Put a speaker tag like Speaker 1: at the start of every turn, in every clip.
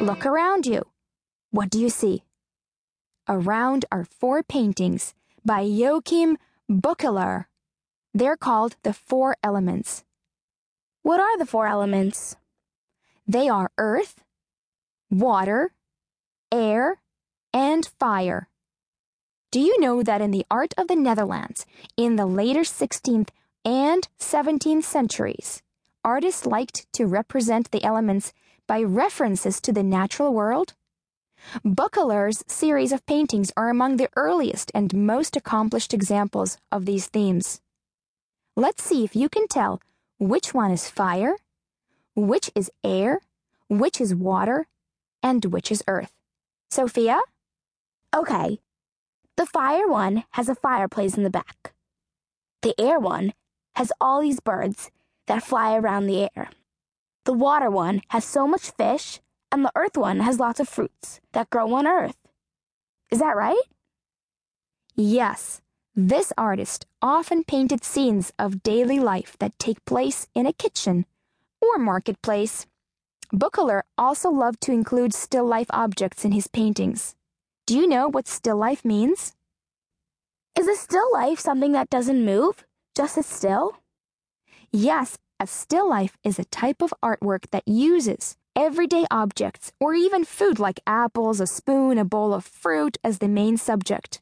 Speaker 1: Look around you. What do you see? Around are four paintings by Joachim Beuckelaer. They're called the Four Elements.
Speaker 2: What are the four elements?
Speaker 1: They are earth, water, fire. Do you know that in the art of the Netherlands, in the later 16th and 17th centuries, artists liked to represent the elements by references to the natural world? Beuckelaer's series of paintings are among the earliest and most accomplished examples of these themes. Let's see if you can tell which one is fire, which is air, which is water, and which is earth. Sophia?
Speaker 2: Okay. The fire one has a fireplace in the back. The air one has all these birds that fly around the air. The water one has so much fish, and the earth one has lots of fruits that grow on earth. Is that right?
Speaker 1: Yes, this artist often painted scenes of daily life that take place in a kitchen or marketplace. Beuckelaer also loved to include still life objects in his paintings. Do you know what still life means?
Speaker 2: Is a still life something that doesn't move, just as still?
Speaker 1: Yes, a still life is a type of artwork that uses everyday objects or even food like apples, a spoon, a bowl of fruit as the main subject.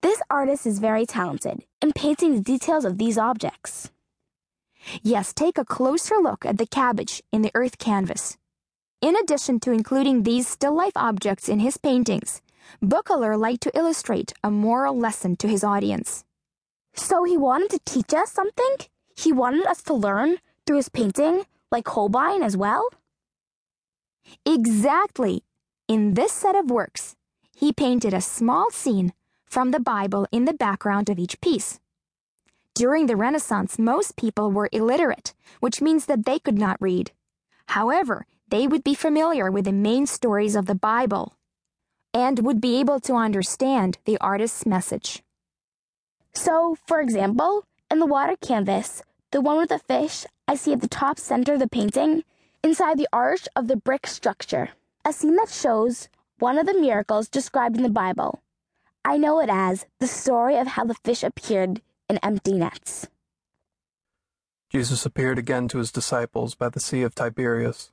Speaker 2: This artist is very talented in painting the details of these objects.
Speaker 1: Yes, take a closer look at the cabbage in the earth canvas. In addition to including these still life objects in his paintings, Beuckelaer liked to illustrate a moral lesson to his audience.
Speaker 2: So he wanted to teach us something? He wanted us to learn through his painting, like Holbein as well?
Speaker 1: Exactly. In this set of works, he painted a small scene from the Bible in the background of each piece. During the Renaissance, most people were illiterate, which means that they could not read. However, they would be familiar with the main stories of the Bible and would be able to understand the artist's message.
Speaker 2: So, for example, in the water canvas, the one with the fish I see at the top center of the painting, inside the arch of the brick structure, a scene that shows one of the miracles described in the Bible. I know it as the story of how the fish appeared in empty nets.
Speaker 3: Jesus appeared again to his disciples by the Sea of Tiberias.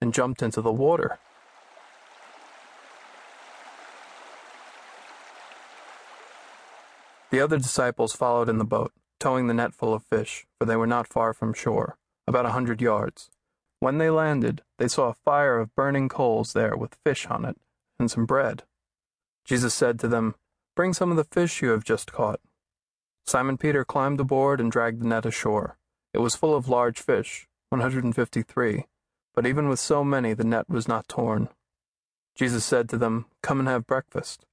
Speaker 3: and jumped into the water. The other disciples followed in the boat, towing the net full of fish, for they were not far from shore, about a hundred yards. When they landed, they saw a fire of burning coals there with fish on it, and some bread. Jesus said to them, Bring some of the fish you have just caught. Simon Peter climbed aboard and dragged the net ashore. It was full of large fish, 153, but even with so many the net was not torn. Jesus said to them, Come and have breakfast.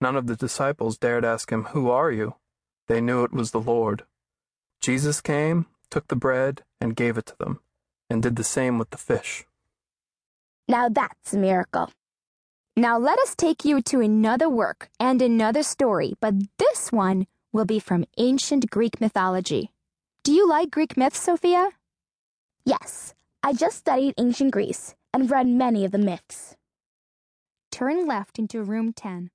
Speaker 3: None of the disciples dared ask him, Who are you? They knew it was the Lord. Jesus came, took the bread, and gave it to them, and did the same with the fish.
Speaker 2: Now that's a miracle.
Speaker 1: Now let us take you to another work and another story, but this one will be from ancient Greek mythology. Do you like Greek myths, Sophia?
Speaker 2: Yes, I just studied ancient Greece and read many of the myths.
Speaker 1: Turn left into room 10.